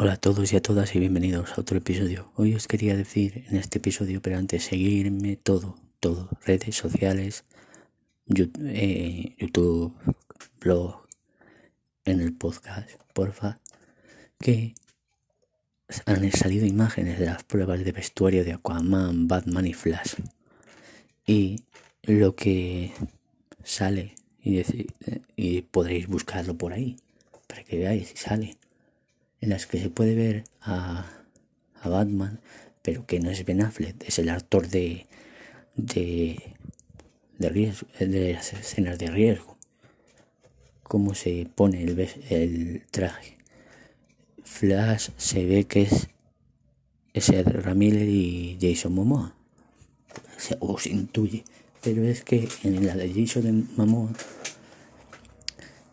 Hola a todos y a todas y bienvenidos a otro episodio. Hoy os quería decir en este episodio, pero antes seguirme todo, todo, redes sociales, eh, YouTube, blog, en el podcast, porfa, que han salido imágenes de las pruebas de vestuario de Aquaman, Batman y Flash. Y lo que sale, y, y podréis buscarlo por ahí, para que veáis si sale en las que se puede ver a, a Batman, pero que no es Ben Affleck, es el actor de, de, de, de las escenas de riesgo. Cómo se pone el, el traje. Flash se ve que es ese Ramírez y Jason Momoa. O se intuye. Pero es que en la de Jason Momoa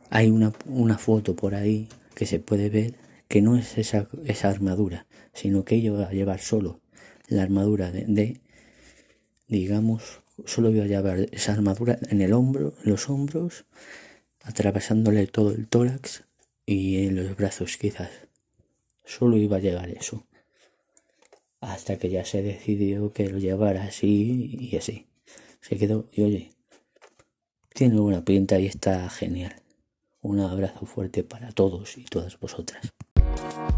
hay una, una foto por ahí que se puede ver que no es esa, esa armadura, sino que ella va a llevar solo la armadura de, digamos, solo iba a llevar esa armadura en el hombro, en los hombros, atravesándole todo el tórax y en los brazos quizás. Solo iba a llevar eso. Hasta que ya se decidió que lo llevara así y así. Se quedó y oye, tiene buena pinta y está genial. Un abrazo fuerte para todos y todas vosotras. you